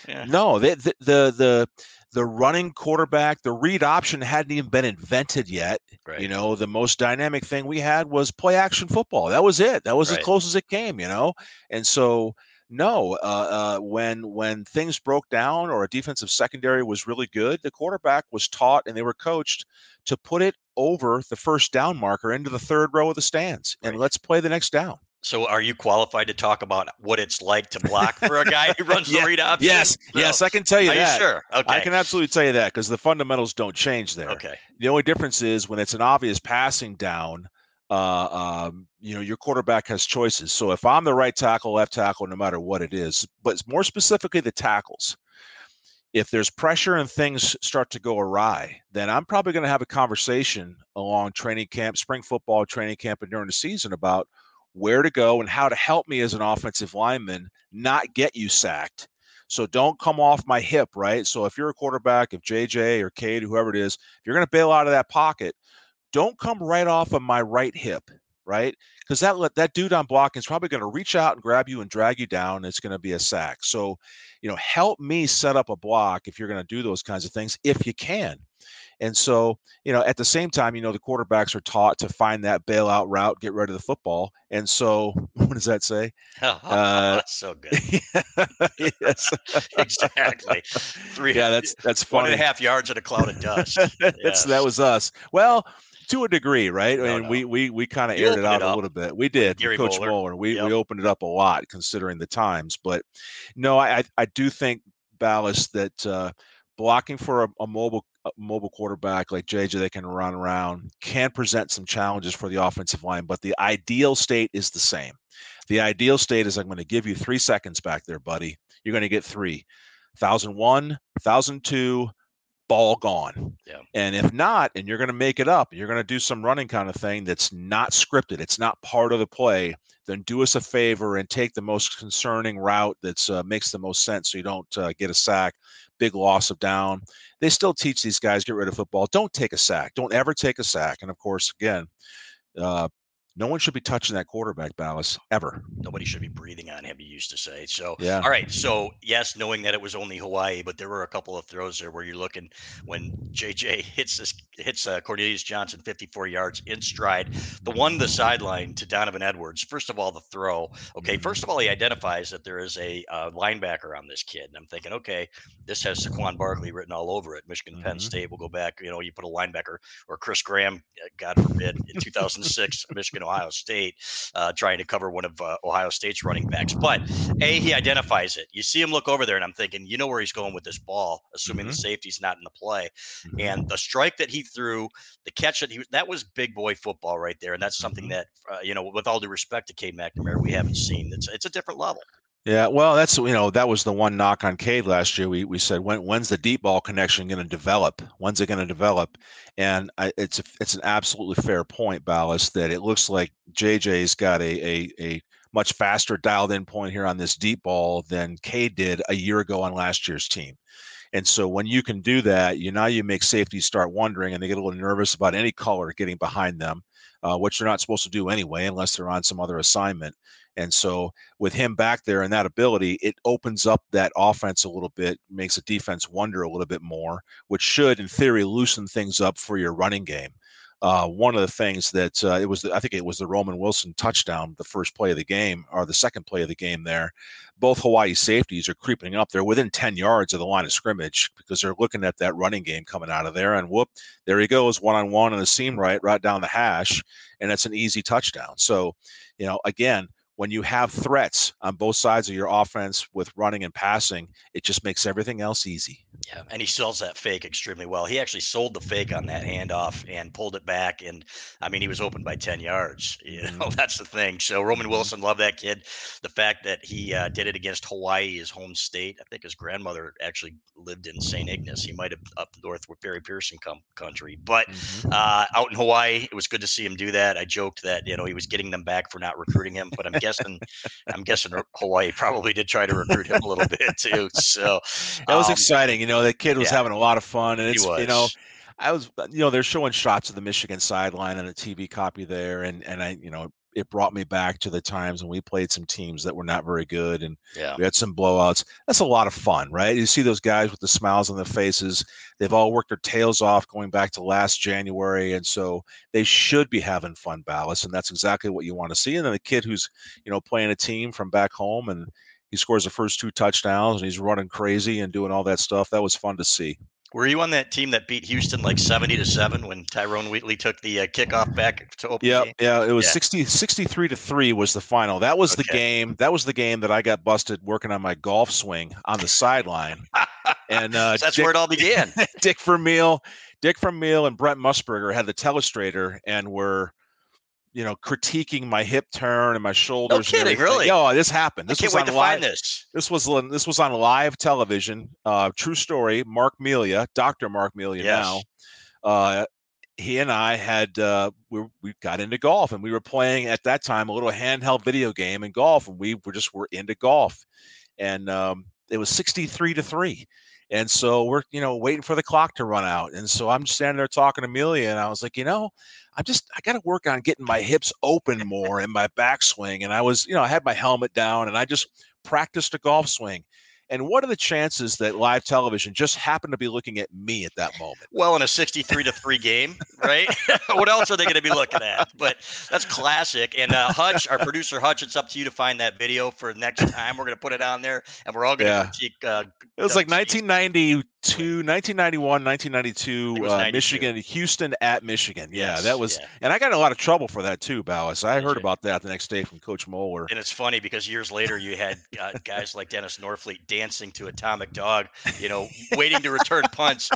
yeah. no, the, the the the the running quarterback, the read option hadn't even been invented yet. Right. You know, the most dynamic thing we had was play action football. That was it. That was right. as close as it came. You know, and so no, uh, uh, when when things broke down or a defensive secondary was really good, the quarterback was taught and they were coached to put it over the first down marker into the third row of the stands and let's play the next down. So, are you qualified to talk about what it's like to block for a guy *laughs* who runs yeah, the read option? Yes, no. yes, I can tell you are that. You sure? Okay. I can absolutely tell you that because the fundamentals don't change there. Okay. The only difference is when it's an obvious passing down, uh, um, you know, your quarterback has choices. So, if I'm the right tackle, left tackle, no matter what it is, but more specifically the tackles, if there's pressure and things start to go awry, then I'm probably going to have a conversation along training camp, spring football training camp, and during the season about where to go and how to help me as an offensive lineman not get you sacked. So don't come off my hip, right? So if you're a quarterback, if JJ or Cade, whoever it is, if you're going to bail out of that pocket, don't come right off of my right hip, right? Because that that dude on blocking is probably going to reach out and grab you and drag you down. it's going to be a sack. So, you know, help me set up a block if you're going to do those kinds of things, if you can. And so, you know, at the same time, you know, the quarterbacks are taught to find that bailout route, get rid of the football. And so, *laughs* what does that say? Oh, uh, that's *laughs* so *laughs* good. yes, exactly. Three, yeah, that's that's funny. One and a half yards in a cloud of dust. yes. That was us. Well, to a degree, right? No, mean, no. we we we kind of aired it out it a little bit. We did, Gary Coach Bowler. Moeller. We Yep. we opened it up a lot considering the times. But no, I I, I do think Balas that uh, blocking for a, a mobile mobile quarterback like JJ that can run around can present some challenges for the offensive line, but the ideal state is the same. The ideal state is I'm going to give you three seconds back there, buddy. You're going to get three. 1001, 1002, all gone. Yeah. And if not, and you're going to make it up, you're going to do some running kind of thing that's not scripted, it's not part of the play, then do us a favor and take the most concerning route that uh, makes the most sense so you don't uh, get a sack, big loss of down. They still teach these guys get rid of football. Don't take a sack. Don't ever take a sack. And of course, again, uh, no one should be touching that quarterback, Balas, ever. Nobody should be breathing on him. He used to say. So Yeah. All right. So yes, knowing that it was only Hawaii, but there were a couple of throws there where you're looking when JJ hits this hits uh, Cornelius Johnson 54 yards in stride. The one the sideline to Donovan Edwards. First of all, the throw. Okay. First of all, he identifies that there is a uh, linebacker on this kid, and I'm thinking, okay, this has Saquon Barkley written all over it. Michigan Penn Mhm. State will go back. You know, you put a linebacker or Chris Graham, uh, God forbid, in 2006, Michigan Ohio State, uh, trying to cover one of uh, Ohio State's running backs. But a, he identifies it. You see him look over there, and I'm thinking, you know where he's going with this ball, assuming the safety's not in the play. Mhm. And the strike that he threw, the catch that he that was big boy football right there, and that's something Mhm. that uh, you know, with all due respect to Cade McNamara, we haven't seen. It's it's a different level. Yeah, well, that's you know that was the one knock on Cade last year. We we said when when's the deep ball connection going to develop? When's it going to develop? And I, it's a, it's an absolutely fair point, Balas, that it looks like JJ's got a a a much faster dialed in point here on this deep ball than Cade did a year ago on last year's team. And so when you can do that, you now you make safeties start wondering, and they get a little nervous about any color getting behind them, uh, which they're not supposed to do anyway, unless they're on some other assignment. And so with him back there and that ability, it opens up that offense a little bit, makes the defense wonder a little bit more, which should, in theory, loosen things up for your running game. Uh, one of the things that uh, it was, the, I think it was the Roman Wilson touchdown, the first play of the game or the second play of the game there. Both Hawaii safeties are creeping up. They're within 10 yards of the line of scrimmage because they're looking at that running game coming out of there. And whoop, there he goes, one on one on the seam right, right down the hash. And it's an easy touchdown. So, you know, again, when you have threats on both sides of your offense with running and passing, it just makes everything else easy. Yeah, and he sells that fake extremely well. He actually sold the fake on that handoff and pulled it back, and I mean he was open by ten yards. You *laughs* know Mhm. that's the thing. So Roman Mhm. Wilson loved that kid. The fact that he uh, did it against Hawaii, his home state. I think his grandmother actually lived in St. Ignace. He might have up north with Barry Pierson com- country, but uh, out in Hawaii, it was good to see him do that. I joked that you know he was getting them back for not recruiting him, but I'm guessing I'm guessing Hawaii probably did try to recruit him a little bit too. So *laughs* That was um, exciting. You know, the kid was yeah. having a lot of fun, and He it's you know, I was you know they're showing shots of the Michigan sideline on a TV copy there, and and I you know it brought me back to the times when we played some teams that were not very good, and yeah. we had some blowouts. That's a lot of fun, right? You see those guys with the smiles on their faces. They've all worked their tails off going back to last January, and so they should be having fun, Balas, and that's exactly what you want to see. And then the kid who's you know playing a team from back home and he scores the first two touchdowns and he's running crazy and doing all that stuff. That was fun to see. Were you on that team that beat Houston like 70 to 7 when Tyrone Wheatley took the uh, kickoff back to open Yeah, game? yeah, it was Yeah. 60, 63 to 3 was the final. That was the game. That was the game that I got busted working on my golf swing on the sideline. And uh *laughs* That's Dick, where it all began. *laughs* Dick Vermeil, Dick Vermeil and Brent Musburger had the telestrator and were you know critiquing my hip turn and my shoulders. and kidding, really? Yeah, this happened. I This can't was wait on to live. find this. This was this was on live television. Uh, true story. Marc Milia, Doctor Marc Milia Yes. now. Uh, he and I had uh, we we got into golf and we were playing at that time a little handheld video game in golf and we were just were into golf, and um, it was sixty three to three. And so we're, you know, waiting for the clock to run out. And so I'm standing there talking to Amelia, and I was like, you know, I'm just, I got to work on getting my hips open more and my backswing. And I was, you know, I had my helmet down and I just practiced a golf swing. And what are the chances that live television just happened to be looking at me at that moment? Well, in a 63 to 3 game, right? *laughs* what else are they going to be looking at? But that's classic. And uh, Hutch, our producer Hutch, it's up to you to find that video for next time. We're going to put it on there and we're all going to Yeah. critique. Uh, It was like 1990, two, 1991, 1992, uh, Michigan, Houston at Michigan. Yeah, Yes, that was, yeah. and I got in a lot of trouble for that too, Balas. I heard about that the next day from Coach Moeller. And it's funny because years later you had uh, guys like Dennis Norfleet dancing to Atomic Dog, you know, waiting to return punts.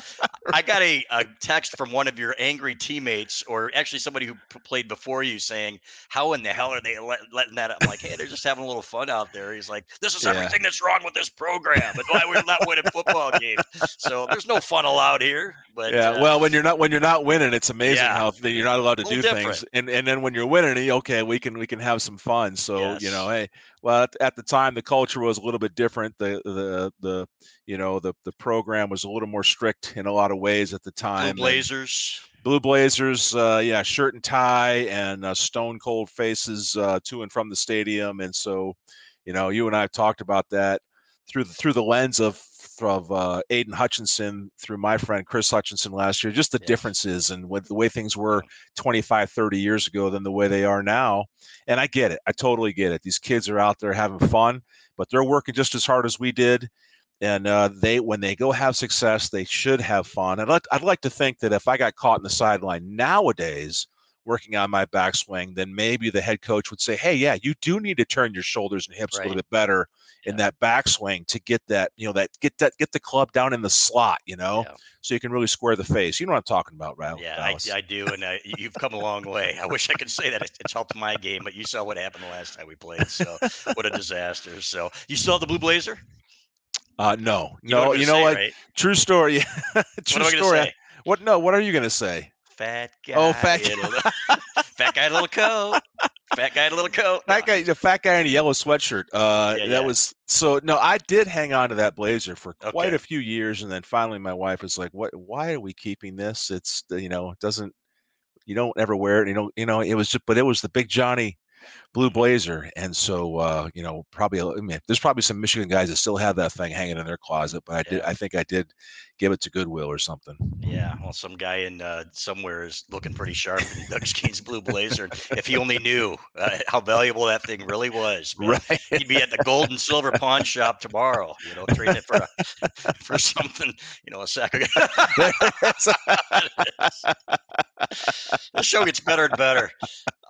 I got a, a text from one of your angry teammates, or actually somebody who played before you, saying, "How in the hell are they let, letting that?" up?" I'm like, "Hey, they're just having a little fun out there." He's like, "This is Yeah. everything that's wrong with this program, and why we're not winning football games." So there's no fun allowed here. But yeah, uh, well, when you're not when you're not winning, it's amazing Yeah. how you're not allowed to do Little things, and and then when you're winning, okay, we can we can have some fun. So you know, hey, well, at, at the time the culture was a little bit different. The the the you know the the program was a little more strict in a lot of ways at the Blue time. and- Blazers. Blue Blazers, uh, yeah, shirt and tie and uh, stone cold faces uh, to and from the stadium, and so, you know, you and I have talked about that through the through the lens of of uh, Aidan Hutchinson through my friend Chris Hutchinson last year, just the Yes. differences and with the way things were 25, 30 years ago than the way they are now. And I get it, I totally get it. These kids are out there having fun, but they're working just as hard as we did and uh, they when they go have success they should have fun and I'd, I'd like to think that if i got caught in the sideline nowadays working on my backswing then maybe the head coach would say hey yeah you do need to turn your shoulders and hips a little bit better in that backswing to get that you know that get that get the club down in the slot you know Yeah. so you can really square the face you know what i'm talking about right Yeah, I, I do, and uh, you've come a long way. I wish I could say that it's helped my game, but you saw what happened the last time we played. So what a disaster. So you still have the Blue Blazer? uh no You know no what you know say, what right? true story *laughs* What true I story say? what no what are you gonna say Fat guy. Oh, fat in a *laughs* fat guy in a little coat. Fat guy in a little coat. That guy, the fat guy in a yellow sweatshirt. Uh, Yeah, that yeah. was so. No, I did hang on to that blazer for quite Okay. a few years, and then finally, my wife was like, "What? Why are we keeping this? It's you know, it doesn't. You don't ever wear it. You know, you know. It was, just, but it was the big Johnny blue blazer, and so uh, you know, probably. I mean, there's probably some Michigan guys that still have that thing hanging in their closet, but I did. I think I did give it to Goodwill or something. Yeah, well, some guy in uh, somewhere is looking pretty sharp in Doug Skene's blue blazer. If he only knew uh, how valuable that thing really was, *laughs* man, Right. he'd be at the gold and silver pawn shop tomorrow. You know, trading it for a, *laughs* for something. You know, a sack of. *laughs* the show gets better and better.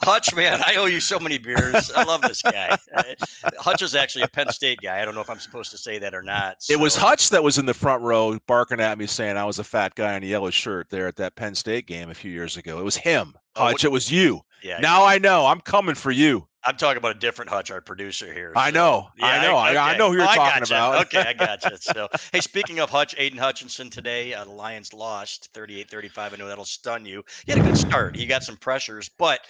Hutch, man, I owe you so many beers. I love this guy. *laughs* Uh, Hutch is actually a Penn State guy. I don't know if I'm supposed to say that or not. It was Hutch that was in the front row barking at me saying I was a fat guy in a yellow shirt there at that Penn State game a few years ago. It was him. Oh, Hutch, what- it was you. Yeah, Now I know. I'm coming for you. I'm talking about a different Hutch, our producer here. I so- know. I know. I- I know who you're Oh, talking gotcha. about. Okay, I *laughs* gotcha. So, hey, speaking of Hutch, Aidan Hutchinson today, uh, the Lions lost 38-35. I know that'll stun you. He had a good start. He got some pressures, but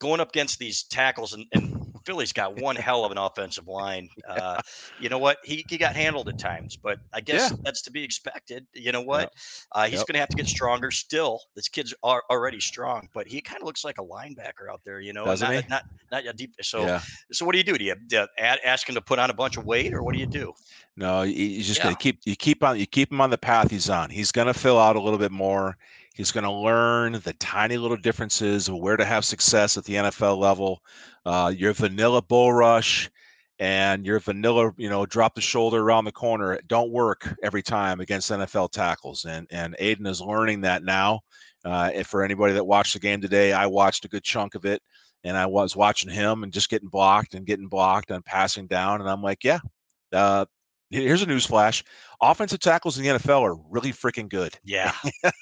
going up against these tackles and, and Philly's got one *laughs* hell of an offensive line. Uh, you know what? He, he got handled at times, but I guess Yeah. that's to be expected. You know what? Uh, he's Yep. going to have to get stronger still. This kid's are already strong, but he kind of looks like a linebacker out there, you know, Doesn't not, he? not, not a deep. So, yeah. so what do you do? Do you, do you add, ask him to put on a bunch of weight, or what do you do? No, you, just Yeah. keep you keep on you keep him on the path he's on. He's gonna fill out a little bit more. He's gonna learn the tiny little differences of where to have success at the NFL level. Uh, your vanilla bull rush and your vanilla, you know, drop the shoulder around the corner don't work every time against NFL tackles. And and Aidan is learning that now. Uh, for anybody that watched the game today, I watched a good chunk of it, and I was watching him and just getting blocked and getting blocked and passing down, and I'm like, yeah. Uh, here's a news flash: offensive tackles in the NFL are really freaking good. Yeah, *laughs* And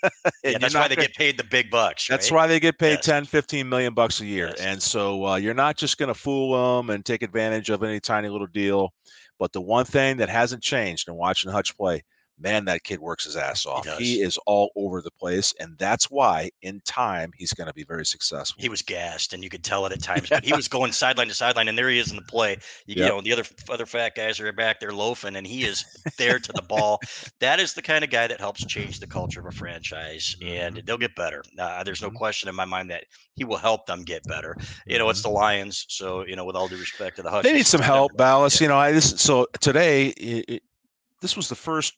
yeah that's why they gonna- get paid the big bucks. That's right? why they get paid Yes. 10, 15 million bucks a year. Yes. And so uh, you're not just going to fool them and take advantage of any tiny little deal. But the one thing that hasn't changed in watching Hutch play, man, that kid works his ass off. does. He is all over the place. And that's why in time he's going to be very successful. He was gassed, and you could tell it at times. But he was *laughs* going sideline to sideline, and there he is in the play. You, you know, the other other fat guys are back there loafing, and he is there to the *laughs* ball. That is the kind of guy that helps change the culture of a franchise, and Mm-hmm. they'll get better. Uh, there's no question in my mind that he will help them get better. You know, it's the Lions, so you know, with all due respect to the Hutch, Mm-hmm. they need some help, Balas. Yeah. You know, I this so today it, it, this was the first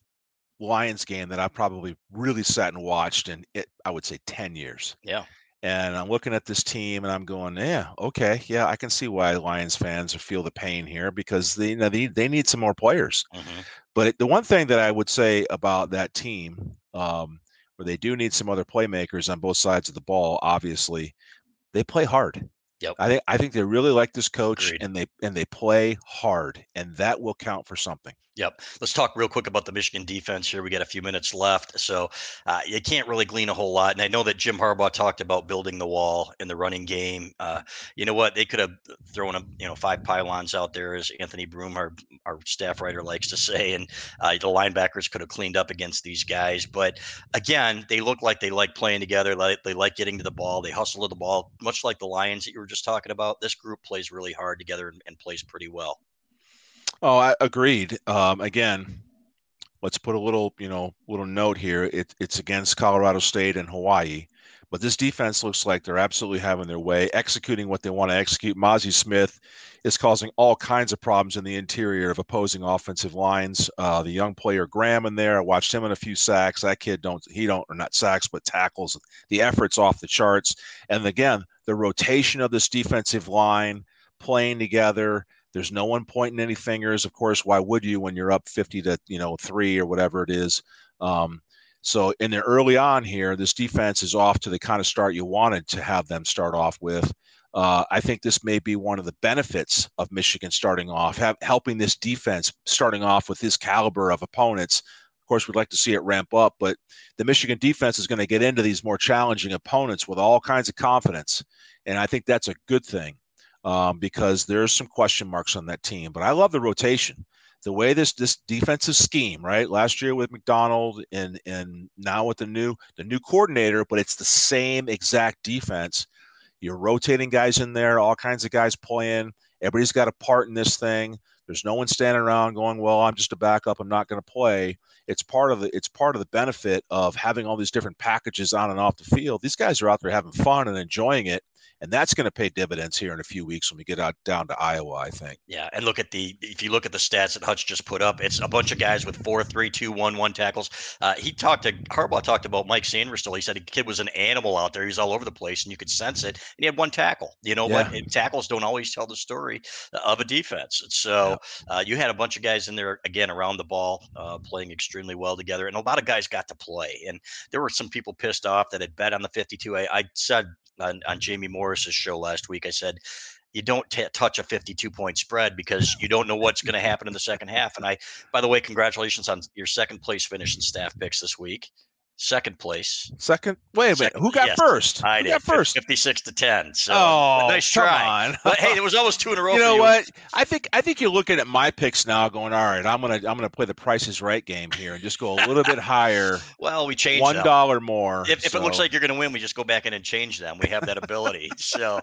Lions game that I probably really sat and watched in it. I would say ten years. Yeah. And I'm looking at this team and I'm going, yeah, okay, yeah, I can see why Lions fans feel the pain here because they you know they, they need some more players. Mhm. But the one thing that I would say about that team, um, where they do need some other playmakers on both sides of the ball, obviously, they play hard. Yep. I think I think they really like this coach Agreed. and they and they play hard and that will count for something. Yep. Let's talk real quick about the Michigan defense here. We got a few minutes left, so uh, you can't really glean a whole lot. And I know that Jim Harbaugh talked about building the wall in the running game. Uh, you know what? They could have thrown a you know five pylons out there, as Anthony Broome, our our staff writer, likes to say, and uh, the linebackers could have cleaned up against these guys. But again, they look like they like playing together. Like they like getting to the ball. They hustle to the ball, much like the Lions that you were just talking about. This group plays really hard together and, and plays pretty well. Oh, I agreed. Um, again, let's put a little, you know, little note here. It, it's against Colorado State and Hawaii, but this defense looks like they're absolutely having their way, executing what they want to execute. Mazi Smith is causing all kinds of problems in the interior of opposing offensive lines. Uh, the young player Graham in there, I watched him in a few sacks. That kid don't he don't or not sacks but tackles. The efforts off the charts, and again, the rotation of this defensive line playing together there's no one pointing any fingers. Of course, why would you when you're up 50 to you know three or whatever it is? Um, so in the early on here, this defense is off to the kind of start you wanted to have them start off with. Uh, I think this may be one of the benefits of Michigan starting off, have, helping this defense starting off with this caliber of opponents. Of course, we'd like to see it ramp up, but the Michigan defense is going to get into these more challenging opponents with all kinds of confidence, and I think that's a good thing um, because there's some question marks on that team. But I love the rotation, the way this this defensive scheme, right? Last year with Macdonald and and now with the new the new coordinator, but it's the same exact defense. You're rotating guys in there, all kinds of guys playing. Everybody's got a part in this thing. There's no one standing around going, "Well, I'm just a backup. I'm not going to play." It's part of the it's part of the benefit of having all these different packages on and off the field. These guys are out there having fun and enjoying it and that's going to pay dividends here in a few weeks when we get out down to Iowa. I think. Yeah, and look at the if you look at the stats that Hutch just put up, it's a bunch of guys with four, three, two, one, one tackles. Uh, he talked to Harbaugh talked about Mike Sainristil. He said the kid was an animal out there. He's all over the place, and you could sense it. And he had one tackle. You know yeah. what? Tackles don't always tell the story of a defense. So yeah. uh, you had a bunch of guys in there again around the ball, uh, playing extremely well together, and a lot of guys got to play. And there were some people pissed off that had bet on the 52. I, I said on, on mm-hmm. Jamie Morris's show last week. I said, you don't t- touch a 52 point spread because you don't know what's going to happen in the second half. And I, by the way, congratulations on your second place finish in staff picks this week second place. Second. Wait a minute. Who got yes, first? I Who did. got first. Fifty-six to ten. So oh, nice try. but hey, it was almost two in a row. *laughs* You know you. what? I think I think you're looking at my picks now, going, all right, I'm gonna I'm gonna play the prices right game here and just go a little bit higher. *laughs* Well, we changed one dollar more. If, so. if, it looks like you're gonna win, we just go back in and change them. We have that ability. so,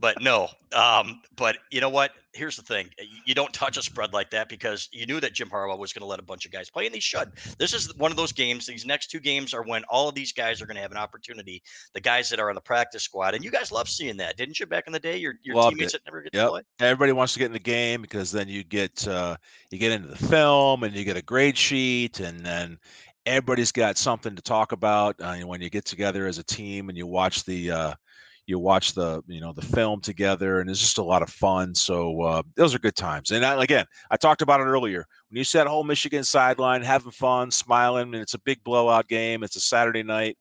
but no. Um, but you know what? Here's the thing you don't touch a spread like that because you knew that Jim Harbaugh was going to let a bunch of guys play, and they should. This is one of those games. These next two games are when all of these guys are going to have an opportunity. The guys that are on the practice squad, and you guys love seeing that, didn't you? Back in the day, your your Loved teammates it. that never get yep. to play. Everybody wants to get in the game because then you get uh, you get into the film and you get a grade sheet, and then everybody's got something to talk about uh, when you get together as a team and you watch the. Uh, you watch the you know the film together and it's just a lot of fun so uh, those are good times and I, again i talked about it earlier when you set whole michigan sideline having fun smiling and it's a big blowout game it's a saturday night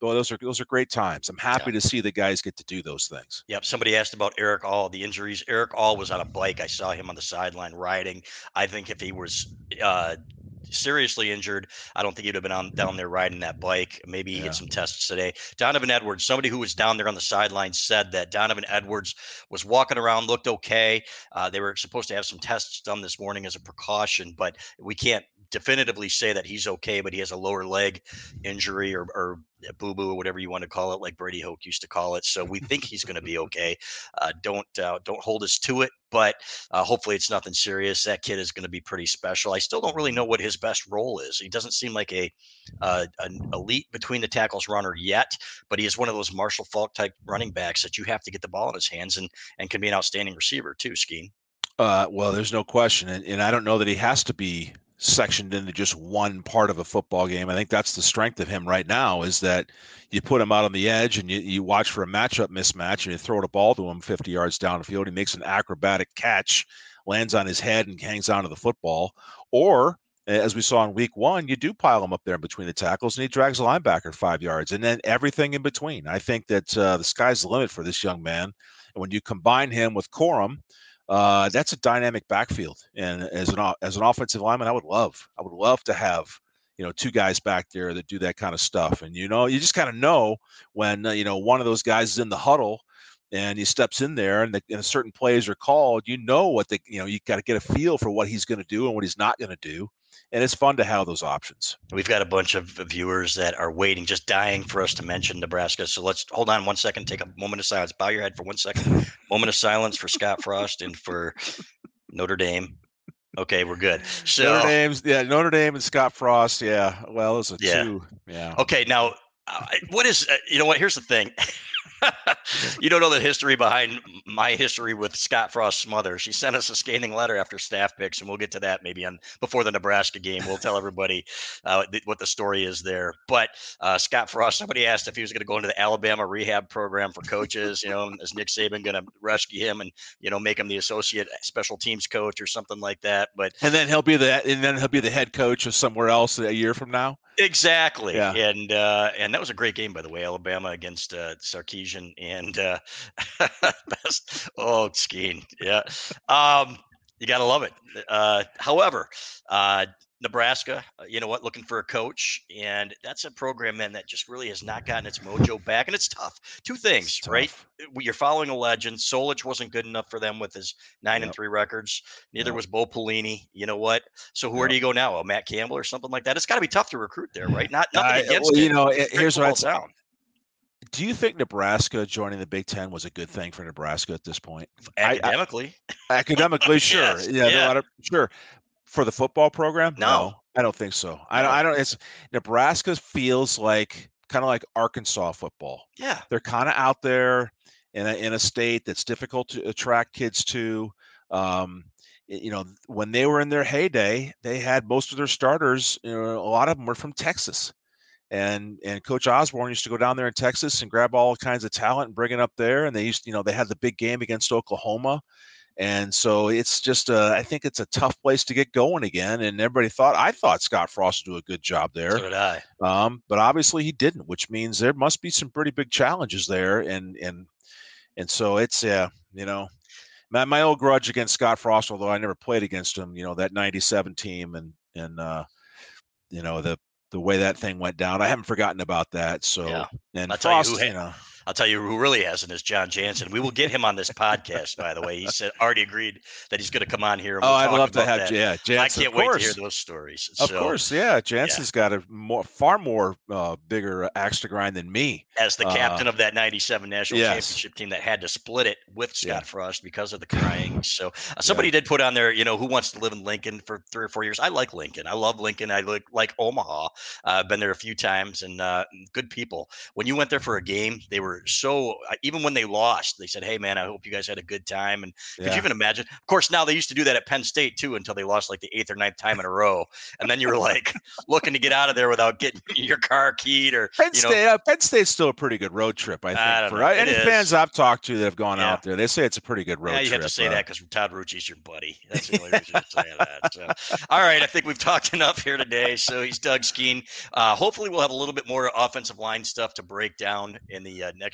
Boy, those are those are great times. I'm happy yeah. to see the guys get to do those things. Yep. Somebody asked about Erick All, the injuries. Erick All was on a bike. I saw him on the sideline riding. I think if he was uh, seriously injured. I don't think he'd have been on down there riding that bike. Maybe he yeah. had some tests today. Donovan Edwards, somebody who was down there on the sideline, said that Donovan Edwards was walking around, looked okay. Uh, they were supposed to have some tests done this morning as a precaution, but we can't definitively say that he's okay, but he has a lower leg injury or, or boo boo or whatever you want to call it, like Brady Hoke used to call it. So we think he's going to be *laughs* okay. Uh, don't uh, don't hold us to it, but uh, hopefully it's nothing serious. That kid is going to be pretty special. I still don't really know what his best role is. He doesn't seem like a uh, an elite between the tackles runner yet, but he is one of those Marshall Faulk type running backs that you have to get the ball in his hands and and can be an outstanding receiver too. Skene. Uh, well, there's no question, and, and I don't know that he has to be sectioned into just one part of a football game. I think that's the strength of him right now is that you put him out on the edge and you, you watch for a matchup mismatch and you throw the ball to him 50 yards down the field. He makes an acrobatic catch, lands on his head and hangs onto the football. Or as we saw in week one, you do pile him up there in between the tackles, and he drags a linebacker five yards, and then everything in between. I think that uh, the sky's the limit for this young man. And when you combine him with Corum, uh, that's a dynamic backfield. And as an as an offensive lineman, I would love, I would love to have you know two guys back there that do that kind of stuff. And you know, you just kind of know when uh, you know one of those guys is in the huddle and he steps in there and, the, and certain plays are called, you know what the you know you got to get a feel for what he's going to do and what he's not going to do and it's fun to have those options. We've got a bunch of viewers that are waiting, just dying for us to mention Nebraska. So let's hold on one second, take a moment of silence, bow your head for one second, moment of silence for Scott Frost and for Notre Dame. Okay, we're good. So Notre Dame's yeah, Notre Dame and Scott Frost. Yeah, well, it's a yeah. two. Yeah. Okay, now uh, what is uh, you know what? Here's the thing. *laughs* *laughs* you don't know the history behind my history with Scott Frost's mother. She sent us a scathing letter after staff picks, and we'll get to that maybe on before the Nebraska game. We'll tell everybody uh, th- what the story is there. But uh, Scott Frost, somebody asked if he was going to go into the Alabama rehab program for coaches. You know, is Nick Saban going to rescue him and you know make him the associate special teams coach or something like that? But and then he'll be the and then he'll be the head coach of somewhere else a year from now. Exactly. Yeah. And uh, and that was a great game, by the way. Alabama against uh, Sarkisian and uh, *laughs* best. Oh, skiing. Yeah. Um, you gotta love it. Uh, however, uh, Nebraska, uh, you know what, looking for a coach. And that's a program, man, that just really has not gotten its mojo back. And it's tough. Two things, right? Uh, you're following a legend. Solich wasn't good enough for them with his nine yep. and three records. Neither yep. was Bo Pelini. You know what? So where yep. do you go now? Oh, Matt Campbell or something like that? It's got to be tough to recruit there, right? Not nothing against well, You know, here's what i sound. Do you think Nebraska joining the Big Ten was a good thing for Nebraska at this point? Academically, I, I, academically, *laughs* sure. yes. Yeah, yeah. Of, sure for the football program? No, no I don't think so. I don't. I don't. It's Nebraska feels like kind of like Arkansas football. Yeah, they're kind of out there in a in a state that's difficult to attract kids to. Um, you know, when they were in their heyday, they had most of their starters. You know, a lot of them were from Texas, and and Coach Osborne used to go down there in Texas and grab all kinds of talent and bring it up there. And they used, you know, they had the big game against Oklahoma and so it's just, uh, I think it's a tough place to get going again. And everybody thought, I thought Scott Frost would do a good job there. So did I. Um, but obviously he didn't, which means there must be some pretty big challenges there. And, and, and so it's, yeah, you know, my, my old grudge against Scott Frost, although I never played against him, you know, that 97 team and, and, uh, you know, the, the way that thing went down. I haven't forgotten about that. So, yeah. and I'll Frost, you, who, you know, I'll tell you who really hasn't is Jon Jansen. We will get him on this podcast, by the way. He said already agreed that he's going to come on here. We'll oh, I'd love to have that. yeah, Jansen. I can't wait to hear those stories. Of so, course, yeah. Jansen's yeah. got a more, far more uh, bigger axe to grind than me. As the captain uh, of that '97 national yes. championship team that had to split it with Scott yeah. Frost because of the crying. So uh, somebody yeah. did put on there, you know, who wants to live in Lincoln for three or four years? I like Lincoln. I love Lincoln. I like like Omaha. Uh, I've been there a few times and uh, good people. When you went there for a game, they were so even when they lost, they said, "Hey, man, I hope you guys had a good time." And yeah. could you even imagine? Of course, now they used to do that at Penn State too, until they lost like the eighth or ninth time in a row, and then you were like *laughs* looking to get out of there without getting *laughs* your car keyed or Penn you know, State. Uh, Penn State's still a pretty good road trip, I think. I for any fans I've talked to that have gone yeah. out there, they say it's a pretty good road. Trip. Yeah, you trip, have to say uh, that because Todd Rucci's your buddy. That's the only reason to say that. So, all right, I think we've talked *laughs* enough here today. So he's Doug Skene. Uh, hopefully, we'll have a little bit more offensive line stuff to break down in the uh, next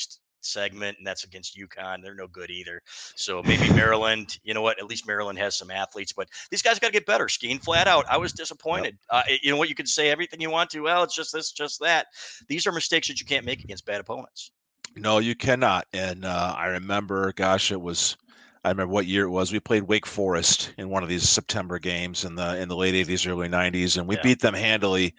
segment, and that's against UConn. They're no good either. So maybe Maryland. You know what? At least Maryland has some athletes, but these guys got to get better. Skene flat out. I was disappointed. Uh, you know what? You can say everything you want to. Well, it's just this, just that. These are mistakes that you can't make against bad opponents. No, you cannot. And uh, I remember, gosh, it was I remember what year it was. We played Wake Forest in one of these September games in the in the late '80s, early '90s, and we yeah. beat them handily.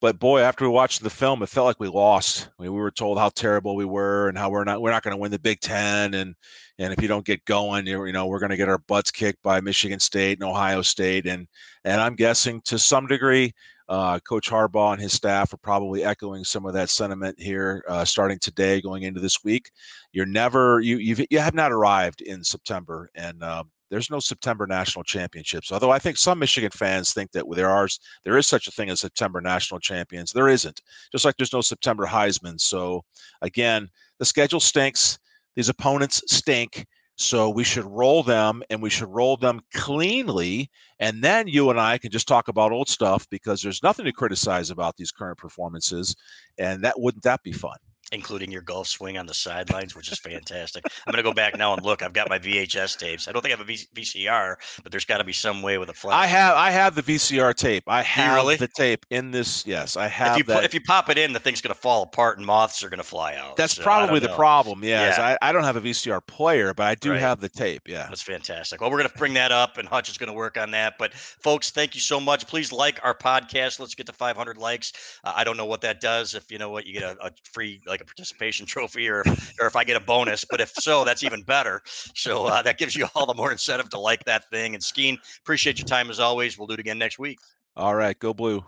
But boy, after we watched the film, it felt like we lost. I mean, we were told how terrible we were and how we're not we're not going to win the Big Ten, and and if you don't get going, you know we're going to get our butts kicked by Michigan State and Ohio State, and and I'm guessing to some degree uh, Coach Harbaugh and his staff are probably echoing some of that sentiment here, uh, starting today, going into this week. You're never you you've, you have not arrived in September, and uh, there's no September national championships. Although I think some Michigan fans think that there are there is such a thing as September national champions. There isn't. Just like there's no September Heisman. So again, the schedule stinks. These opponents stink. So we should roll them and we should roll them cleanly. And then you and I can just talk about old stuff because there's nothing to criticize about these current performances. And that wouldn't that be fun? Including your golf swing on the sidelines, which is fantastic. I'm going to go back now and look. I've got my VHS tapes. I don't think I have a VCR, but there's got to be some way with a flash. I have I have the VCR tape. I have really? the tape in this. Yes, I have. If you, that. if you pop it in, the thing's going to fall apart and moths are going to fly out. That's so probably the problem. Yes, yeah. I, I don't have a VCR player, but I do right. have the tape. Yeah, that's fantastic. Well, we're going to bring that up, and Hutch is going to work on that. But folks, thank you so much. Please like our podcast. Let's get to 500 likes. Uh, I don't know what that does. If you know what, you get a, a free like a participation *laughs* trophy or or if I get a bonus. But if so, that's even better. So uh, that gives you all the more incentive to like that thing. And Skene, appreciate your time as always. We'll do it again next week. All right, go blue.